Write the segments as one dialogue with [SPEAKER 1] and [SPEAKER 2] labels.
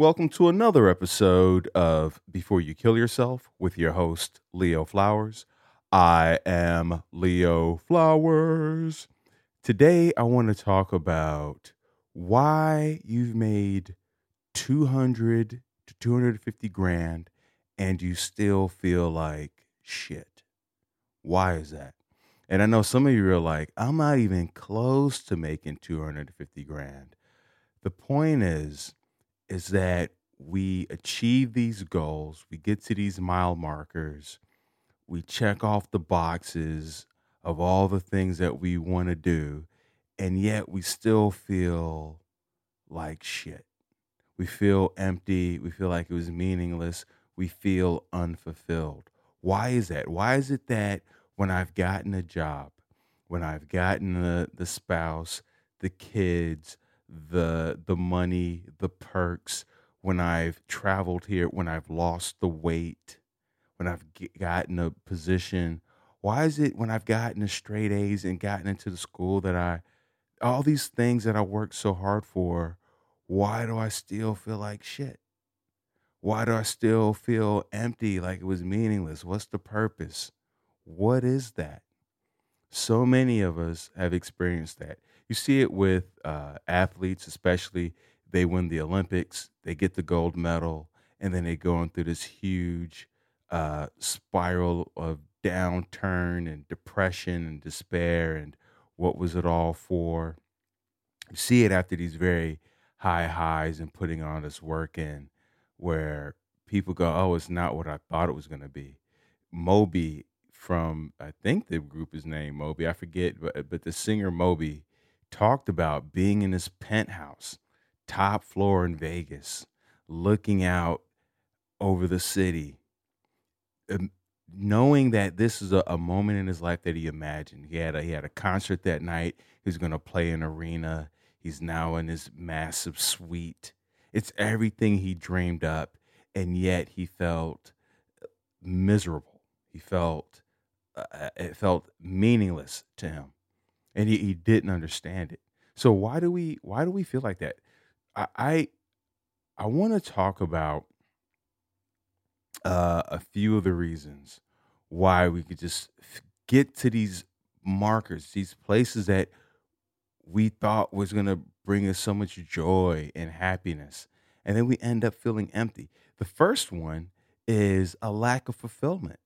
[SPEAKER 1] Welcome to another episode of Before You Kill Yourself with your host, Leo Flowers. I am Leo Flowers. Today, I want to talk about why you've made 200 to 250 grand and you still feel like shit. Why is that? And I know some of you are like, I'm not even close to making 250 grand. The point is, is that we achieve these goals, we get to these mile markers, we check off the boxes of all the things that we want to do, and yet we still feel like shit. We feel empty, we feel like it was meaningless, we feel unfulfilled. Why is that? Why is it that when I've gotten a job, when I've gotten the, the spouse, the kids, the the money, the perks, when I've traveled here, when I've lost the weight, when I've gotten a position. Why is it when I've gotten a straight A's and gotten into the school that I, all these things that I worked so hard for, why do I still feel like shit? Why do I still feel empty, like it was meaningless? What's the purpose? What is that? So many of us have experienced that. You see it with uh, athletes, especially they win the Olympics, they get the gold medal, and then they go on through this huge uh, spiral of downturn and depression and despair and what was it all for? You see it after these very high highs and putting all this work in, where people go, "Oh, it's not what I thought it was going to be." Moby from I think the group is named Moby. I forget, but but the singer Moby talked about being in this penthouse top floor in Vegas, looking out over the city, um, knowing that this is a, a, moment in his life that he imagined. He had a, he had a concert that night. He was going to play an arena. He's now in his massive suite. It's everything he dreamed up, and yet he felt miserable. He felt uh, uh it felt meaningless to him, and he, he didn't understand it. So why do we why do we feel like that? I I, I want to talk about uh, a few of the reasons why we could just get to these markers, these places that we thought was going to bring us so much joy and happiness, and then we end up feeling empty. The first one is a lack of fulfillment,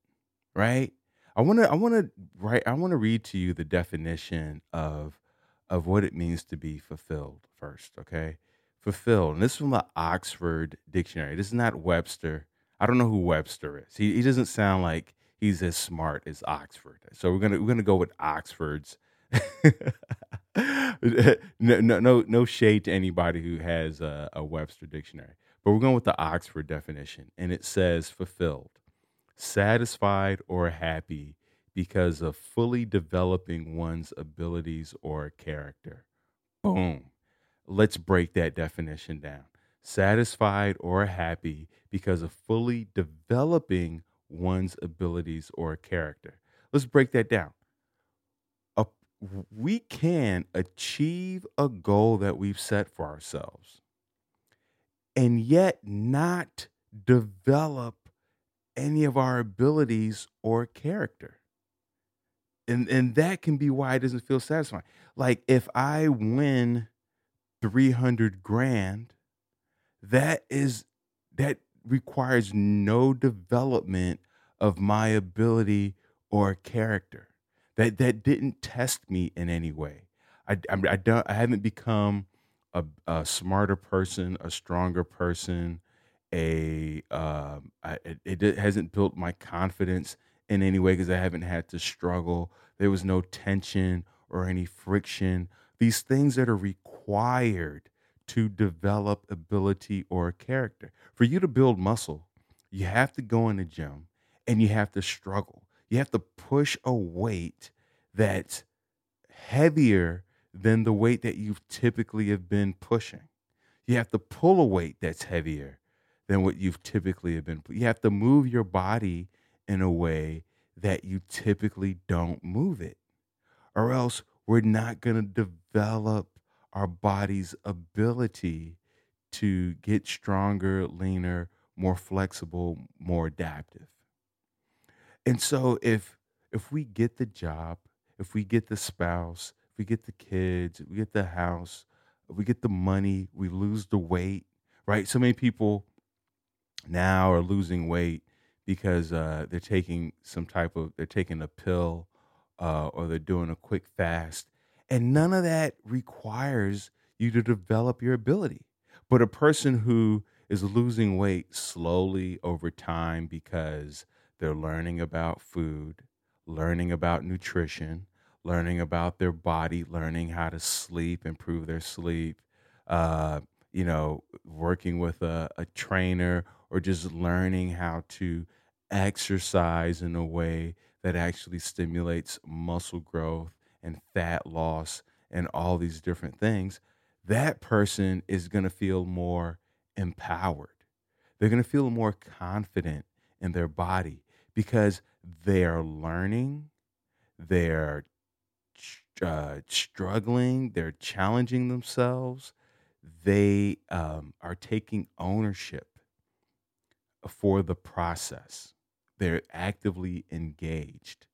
[SPEAKER 1] right? I want to I want to write I want to read to you the definition of of what it means to be fulfilled first, okay? fulfilled. And this is from the Oxford Dictionary. This is not Webster. I don't know who Webster is. He, he doesn't sound like he's as smart as Oxford. So we're gonna we're gonna go with Oxford's. no, no, no, no shade to anybody who has a, a Webster dictionary, but we're going with the Oxford definition, and it says fulfilled, satisfied or happy because of fully developing one's abilities or character. Boom. Let's break that definition down. Satisfied or happy because of fully developing one's abilities or character. Let's break that down. A, we can achieve a goal that we've set for ourselves and yet not develop any of our abilities or character. And and that can be why it doesn't feel satisfying. Like if I win 300 grand that is that requires no development of my ability or character that that didn't test me in any way i i, I don't i haven't become a, a smarter person a stronger person a um I, it, it hasn't built my confidence in any way because i haven't had to struggle there was no tension or any friction these things that are required to develop ability or character. For you to build muscle, you have to go in the gym and you have to struggle. You have to push a weight that's heavier than the weight that you typically have been pushing. You have to pull a weight that's heavier than what you've typically have been. You have to move your body in a way that you typically don't move it. Or else we're not going to develop our body's ability to get stronger, leaner, more flexible, more adaptive. And so if if we get the job, if we get the spouse, if we get the kids, we get the house, we get the money, we lose the weight, right? So many people now are losing weight because uh, they're taking some type of they're taking a pill uh, or they're doing a quick fast, and none of that requires you to develop your ability. But a person who is losing weight slowly over time because they're learning about food, learning about nutrition, learning about their body, learning how to sleep, improve their sleep, uh, you know, working with a, a trainer or just learning how to exercise in a way that actually stimulates muscle growth and fat loss and all these different things, that person is going to feel more empowered. They're going to feel more confident in their body because they're learning, they're uh, struggling, they're challenging themselves, they um, are taking ownership for the process. They're actively engaged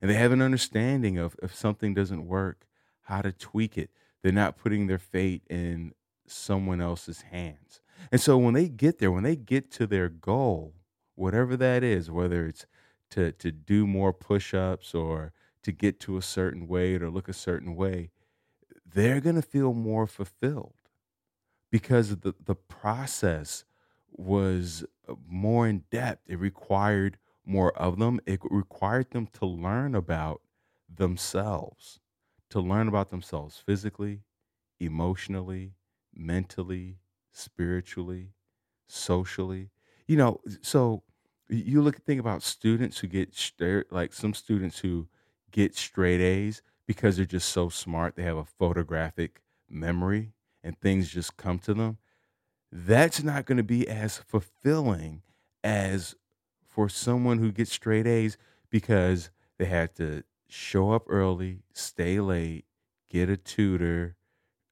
[SPEAKER 1] and they have an understanding of if something doesn't work, how to tweak it. They're not putting their fate in someone else's hands. And so when they get there, when they get to their goal, whatever that is, whether it's to to do more push-ups or to get to a certain weight or look a certain way, they're going to feel more fulfilled because the the process was uh, more in depth. It required more of them. It required them to learn about themselves, to learn about themselves physically, emotionally, mentally, spiritually, socially. You know, so you look think about students who get like some students who get straight A's because they're just so smart. They have a photographic memory and things just come to them. That's not going to be as fulfilling as for someone who gets straight A's because they had to show up early, stay late, get a tutor,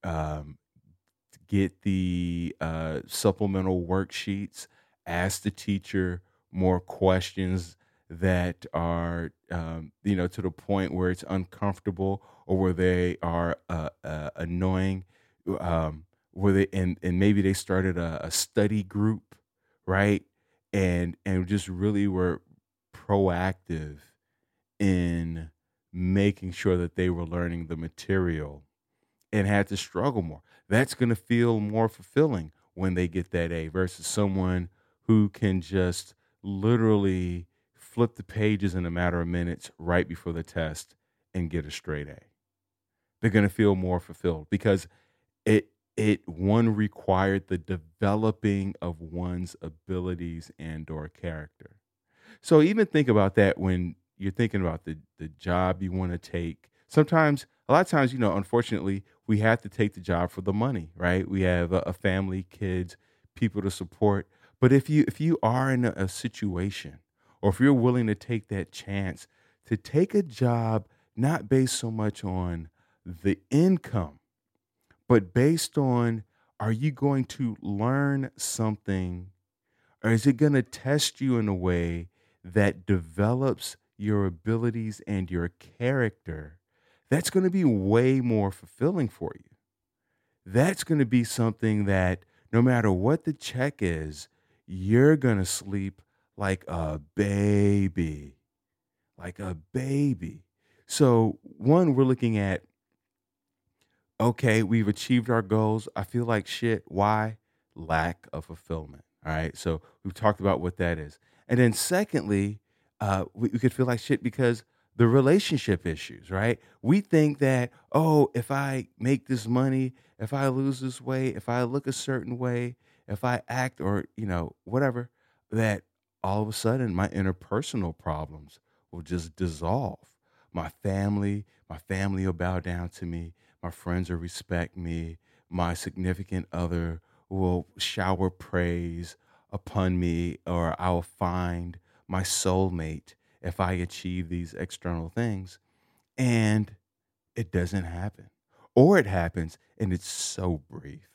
[SPEAKER 1] um, get the uh, supplemental worksheets, ask the teacher more questions that are um, you know to the point where it's uncomfortable or where they are uh, uh, annoying. Um, where they and and maybe they started a, a study group right and and just really were proactive in making sure that they were learning the material and had to struggle more that's going to feel more fulfilling when they get that a versus someone who can just literally flip the pages in a matter of minutes right before the test and get a straight A. They're going to feel more fulfilled because it it one required the developing of one's abilities and or character. So even think about that when you're thinking about the the job you want to take. Sometimes a lot of times, you know, unfortunately, we have to take the job for the money, right? We have a, a family, kids, people to support. But if you if you are in a, a situation, or if you're willing to take that chance to take a job not based so much on the income, but based on are you going to learn something, or is it going to test you in a way that develops your abilities and your character? That's going to be way more fulfilling for you. That's going to be something that no matter what the check is, you're going to sleep like a baby. Like a baby. So, one, we're looking at okay, we've achieved our goals. I feel like shit. Why? Lack of fulfillment. All right. So, we've talked about what that is. And then, secondly, uh, we, we could feel like shit because the relationship issues, right? We think that, oh, if I make this money, if I lose this weight, if I look a certain way, if I act or, you know, whatever, that all of a sudden my interpersonal problems will just dissolve. My family, my family will bow down to me. My friends will respect me. My significant other will shower praise upon me, or I'll find my soulmate if I achieve these external things. And it doesn't happen. Or it happens and it's so brief.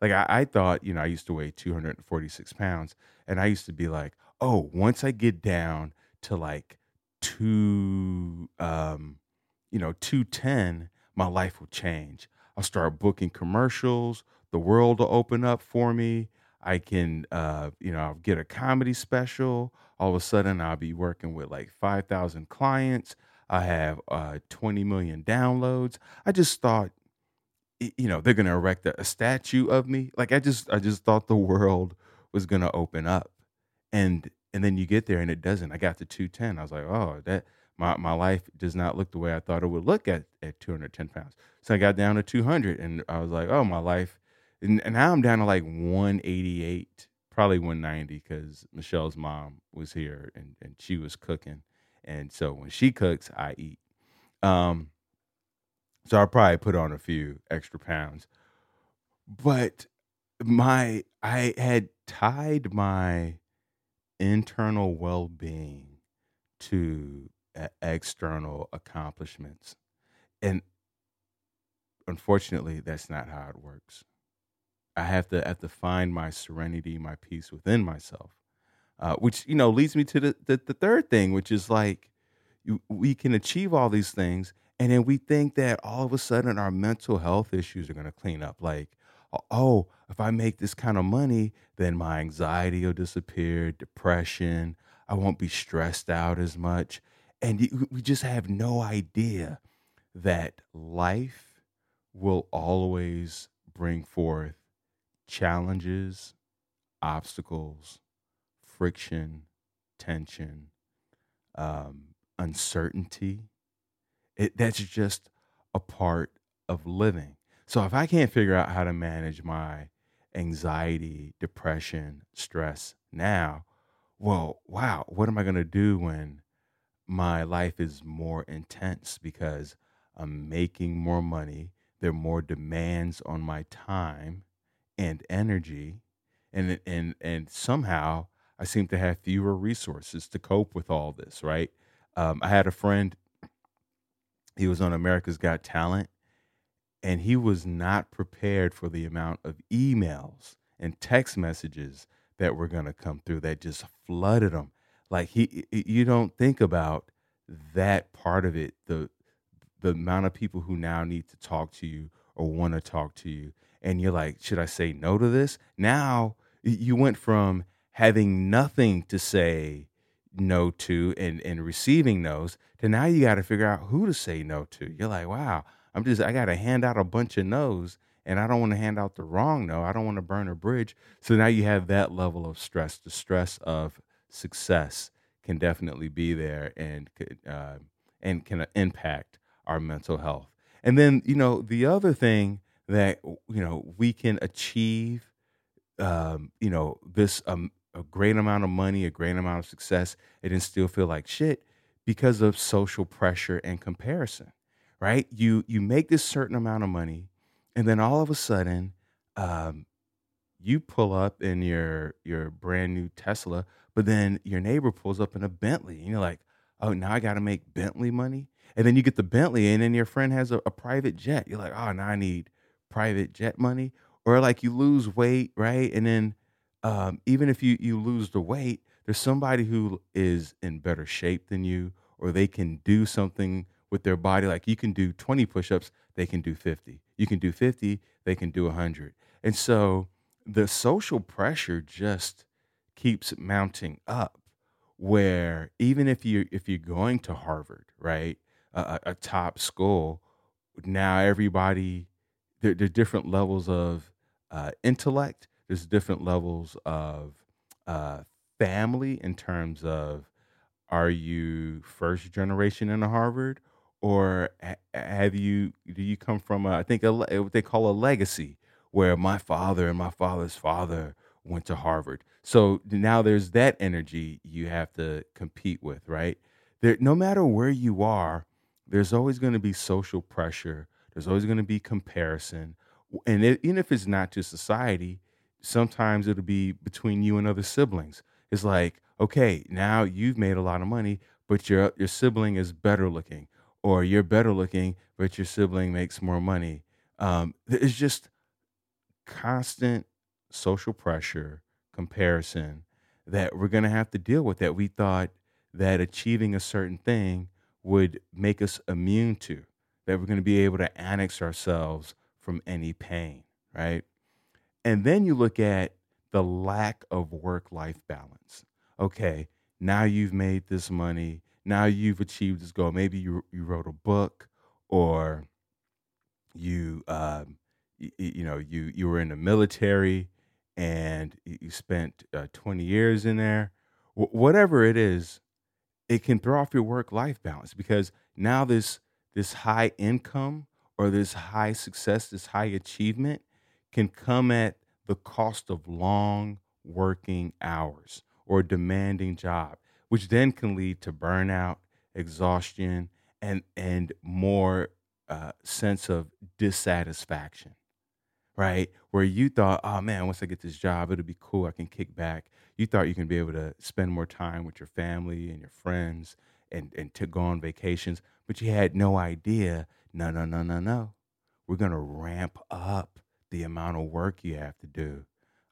[SPEAKER 1] Like I, I thought, you know, I used to weigh 246 pounds, and I used to be like, oh, once I get down to like two, um, you know, 210, my life will change. I'll start booking commercials. The world will open up for me. I can, uh, you know, I'll get a comedy special. All of a sudden, I'll be working with like 5,000 clients. I have uh, 20 million downloads. I just thought, you know, they're going to erect a, a statue of me. Like I just, I just thought the world was going to open up, and and then you get there and it doesn't. I got to 210. I was like, oh, that my my life does not look the way I thought it would look at at 210 pounds. So I got down to 200, and I was like, oh, my life, and, now I'm down to like 188, probably 190, because Michelle's mom was here and and she was cooking, and so when she cooks, I eat. Um, so I probably put on a few extra pounds, but my I had tied my internal well-being to e- external accomplishments, and unfortunately, that's not how it works. I have to have to find my serenity, my peace within myself, uh, which you know leads me to the, the the third thing, which is like you, we can achieve all these things, and then we think that all of a sudden our mental health issues are going to clean up. Like, oh, oh, if I make this kind of money, then my anxiety will disappear, depression, I won't be stressed out as much, and we just have no idea that life will always bring forth challenges, obstacles, friction, tension, um, uncertainty. It, that's just a part of living. So if I can't figure out how to manage my anxiety, depression, stress now, well, wow, what am I going to do when my life is more intense because I'm making more money. There are more demands on my time and energy, and and and somehow I seem to have fewer resources to cope with all this. Right? Um, I had a friend. He was on America's Got Talent, and he was not prepared for the amount of emails and text messages that were going to come through that just flooded him like he you don't think about that part of it the the amount of people who now need to talk to you or want to talk to you and you're like should i say no to this? Now you went from having nothing to say no to and and receiving no's to now you got to figure out who to say no to. You're like wow i'm just i got to hand out a bunch of no's and i don't want to hand out the wrong no. I don't want to burn a bridge. So now you have that level of stress the stress of success can definitely be there and uh, and can impact our mental health. And then you know the other thing that you know we can achieve, um, you know this um, a great amount of money, a great amount of success, and then still feel like shit because of social pressure and comparison. Right? You you make this certain amount of money, and then all of a sudden, um, you pull up in your your brand new Tesla, but then your neighbor pulls up in a Bentley, and you're like, "Oh, now I got to make Bentley money." And then you get the Bentley, and then your friend has a, a private jet. You're like, "Oh, now I need private jet money." Or like you lose weight, right? And then um, even if you you lose the weight, there's somebody who is in better shape than you, or they can do something with their body. Like you can do 20 push-ups, they can do 50. You can do 50, they can do 100. And so the social pressure just keeps mounting up where even if you if you're going to Harvard, right, a, a top school, now everybody there, there are different levels of uh, intellect. There's different levels of uh, family in terms of are you first generation in Harvard or have you do you come from a, I think a, what they call a legacy where my father and my father's father went to Harvard. So now there's that energy you have to compete with, right? There no matter where you are, there's always going to be social pressure. There's always going to be comparison. And it, even if it's not to society, sometimes it'll be between you and other siblings. It's like, okay, now you've made a lot of money, but your your sibling is better looking, or you're better looking, but your sibling makes more money. Um, it's just constant social pressure, comparison that we're going to have to deal with that we thought that achieving a certain thing would make us immune to, that we're going to be able to annex ourselves from any pain, right? And then you look at the lack of work life balance. Okay, now you've made this money, now you've achieved this goal. Maybe you, you wrote a book or you, um, you, you know, you, you were in the military and you spent uh, 20 years in there. Wh- whatever it is, it can throw off your work life balance because now this this high income or this high success, this high achievement can come at the cost of long working hours or a demanding job, which then can lead to burnout, exhaustion, and and more uh, sense of dissatisfaction right? Where you thought, oh man, once I get this job, it'll be cool. I can kick back. You thought you can be able to spend more time with your family and your friends and, and to go on vacations, but you had no idea. No, no, no, no, no. We're going to ramp up the amount of work you have to do.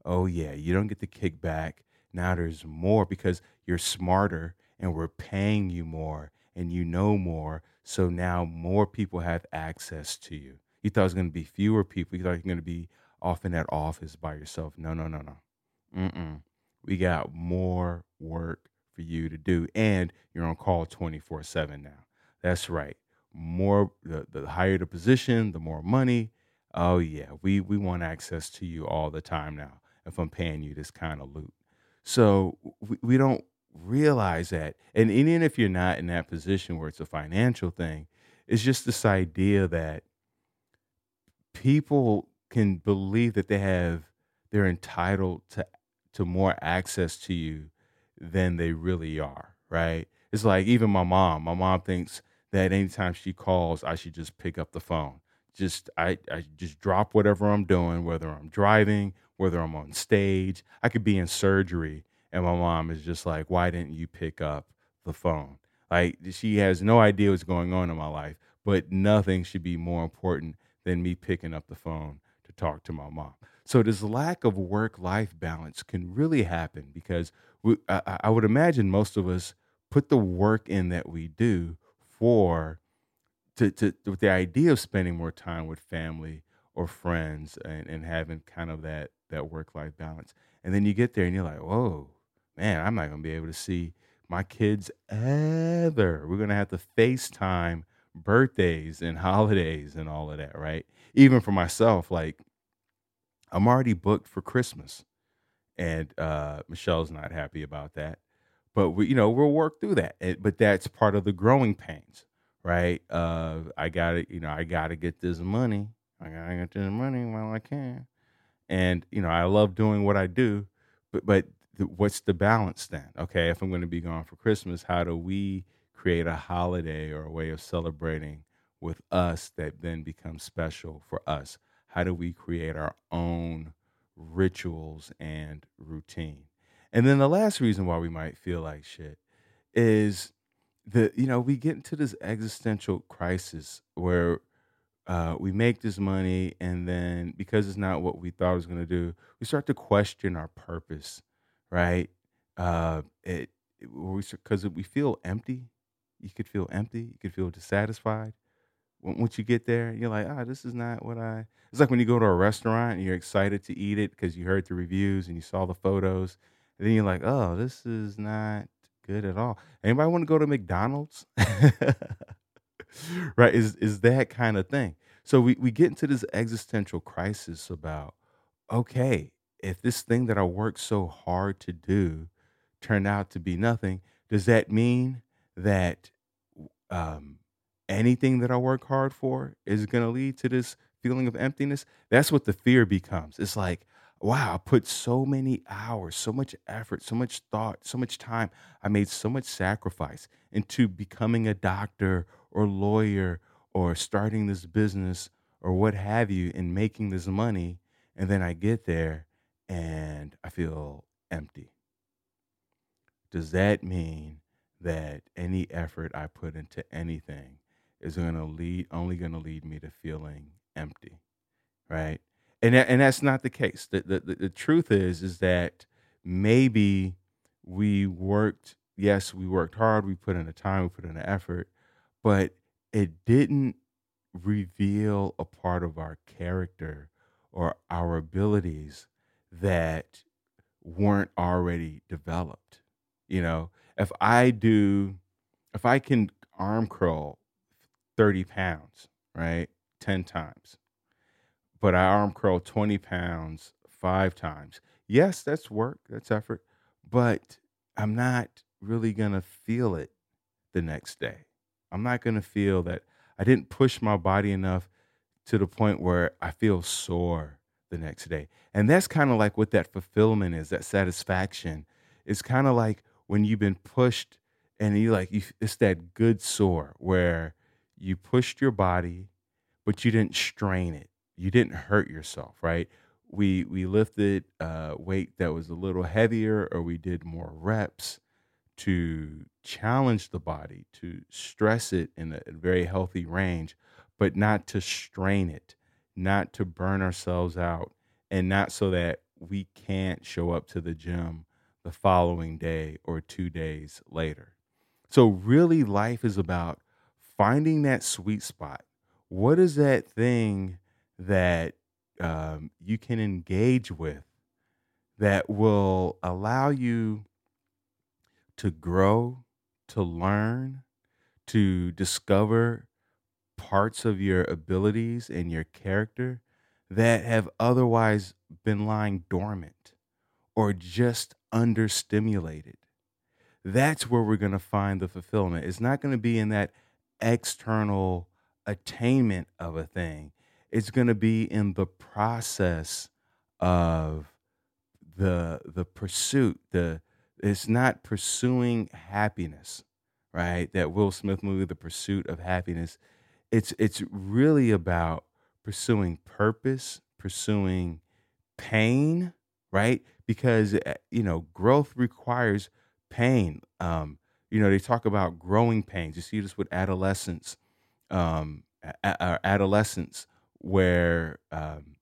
[SPEAKER 1] Oh, yeah, you don't get the kickback. Now there's more because you're smarter and we're paying you more and you know more. So now more people have access to you. You thought it was going to be fewer people. You thought you're going to be off in that office by yourself. No, no, no, no. Mm-mm. We got more work for you to do, and you're on call 24 7 now. That's right. More the, the higher the position, the more money. Oh yeah, we we want access to you all the time now. If I'm paying you this kind of loot, so we, we don't realize that. And even if you're not in that position where it's a financial thing, it's just this idea that people can believe that they have they're entitled to to more access to you than they really are, right? It's like even my mom. My mom thinks that anytime she calls, I should just pick up the phone. Just I, I just drop whatever I'm doing, whether I'm driving, whether I'm on stage. I could be in surgery, and my mom is just like, "Why didn't you pick up the phone?" Like she has no idea what's going on in my life, but nothing should be more important than me picking up the phone to talk to my mom. So this lack of work-life balance can really happen because we, I, I would imagine most of us put the work in that we do for to, to with the idea of spending more time with family or friends and, and having kind of that that work-life balance. And then you get there and you're like, whoa, man, I'm not gonna be able to see my kids ever. We're gonna have to FaceTime birthdays and holidays and all of that, right? Even for myself, like I'm already booked for Christmas. And uh, Michelle's not happy about that. But we, you know, we'll work through that. It, but that's part of the growing pains, right? Uh, I gotta, you know, I gotta get this money. I gotta get this money while I can. And, you know, I love doing what I do, but but what's the balance then? Okay, if I'm going to be gone for Christmas, how do we create a holiday or a way of celebrating with us that then becomes special for us? How do we create our own rituals and routine? And then the last reason why we might feel like shit is the you know we get into this existential crisis where uh, we make this money and then because it's not what we thought it was going to do we start to question our purpose right uh, it because we feel empty you could feel empty. You could feel dissatisfied. Once you get there, you're like, ah, oh, this is not what I. It's like when you go to a restaurant and you're excited to eat it because you heard the reviews and you saw the photos, and then you're like, oh, this is not good at all. Anybody want to go to McDonald's? right? Is is that kind of thing? So we we get into this existential crisis about, okay, if this thing that I worked so hard to do turned out to be nothing, does that mean that um, anything that I work hard for is going to lead to this feeling of emptiness. That's what the fear becomes. It's like, wow, I put so many hours, so much effort, so much thought, so much time. I made so much sacrifice into becoming a doctor or lawyer or starting this business or what have you and making this money. And then I get there and I feel empty. Does that mean that any effort I put into anything is going to lead only going to lead me to feeling empty, right? and that, and that's not the case. The, the the the truth is is that maybe we worked. Yes, we worked hard. We put in the time. We put in the effort, but it didn't reveal a part of our character or our abilities that weren't already developed. You know, if I do, if I can arm curl 30 pounds, right, 10 times, but I arm curl 20 pounds five times, yes, that's work, that's effort, but I'm not really going to feel it the next day. I'm not going to feel that I didn't push my body enough to the point where I feel sore the next day. And that's kind of like what that fulfillment is, that satisfaction. It's kind of like when you've been pushed and you like you, it's that good sore where you pushed your body but you didn't strain it. You didn't hurt yourself, right? We we lifted weight that was a little heavier or we did more reps to challenge the body, to stress it in a very healthy range, but not to strain it, not to burn ourselves out, and not so that we can't show up to the gym the following day or two days later. So, really, life is about finding that sweet spot. What is that thing that um, you can engage with that will allow you to grow, to learn, to discover parts of your abilities and your character that have otherwise been lying dormant or just understimulated. That's where we're going to find the fulfillment. It's not going to be in that external attainment of a thing. It's going to be in the process of the the pursuit, the it's not pursuing happiness, right? That Will Smith movie, The Pursuit of Happiness. It's it's really about pursuing purpose, pursuing pain, right? Because eh, you know, growth requires pain. Um, you know, they talk about growing pains. You see this with adolescents, um, a- adolescents, where um,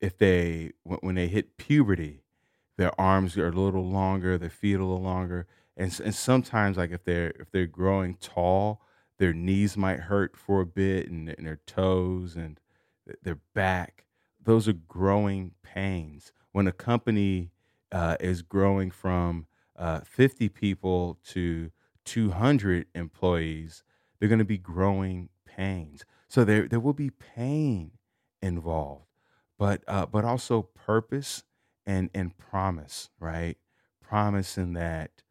[SPEAKER 1] if they when they hit puberty, their arms are a little longer, their feet a little longer, and and sometimes like if they're if they're growing tall, their knees might hurt for a bit, and, and their toes and their back. Those are growing pains. When a company uh, is growing from uh, 50 people to 200 employees, they're going to be growing pains. So there there will be pain involved, but uh, but also purpose and and promise, right? Promising that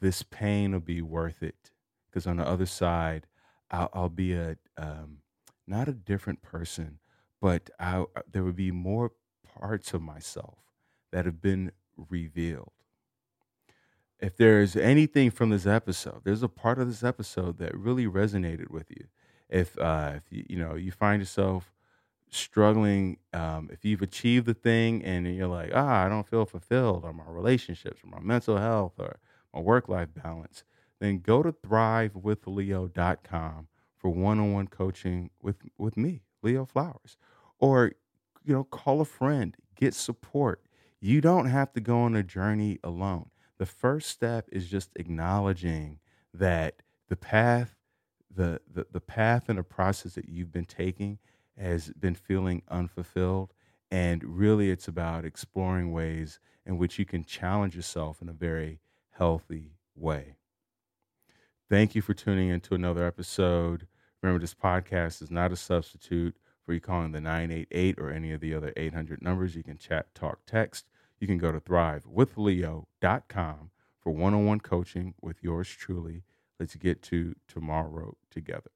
[SPEAKER 1] this pain will be worth it, because on the other side, I'll, I'll be a um, not a different person, but I, uh, there will be more parts of myself that have been revealed. If there's anything from this episode, there's a part of this episode that really resonated with you. If uh, if you, you know you find yourself struggling um, if you've achieved the thing and you're like ah i don't feel fulfilled or my relationships or my mental health or my work-life balance then go to thrivewithleo.com for one-on-one coaching with with me leo flowers or you know call a friend get support you don't have to go on a journey alone the first step is just acknowledging that the path the, the, the path and the process that you've been taking has been feeling unfulfilled. And really, it's about exploring ways in which you can challenge yourself in a very healthy way. Thank you for tuning in to another episode. Remember, this podcast is not a substitute for you calling the 988 or any of the other 800 numbers. You can chat, talk, text. You can go to thrivewithleo.com for one on one coaching with yours truly. Let's get to tomorrow together.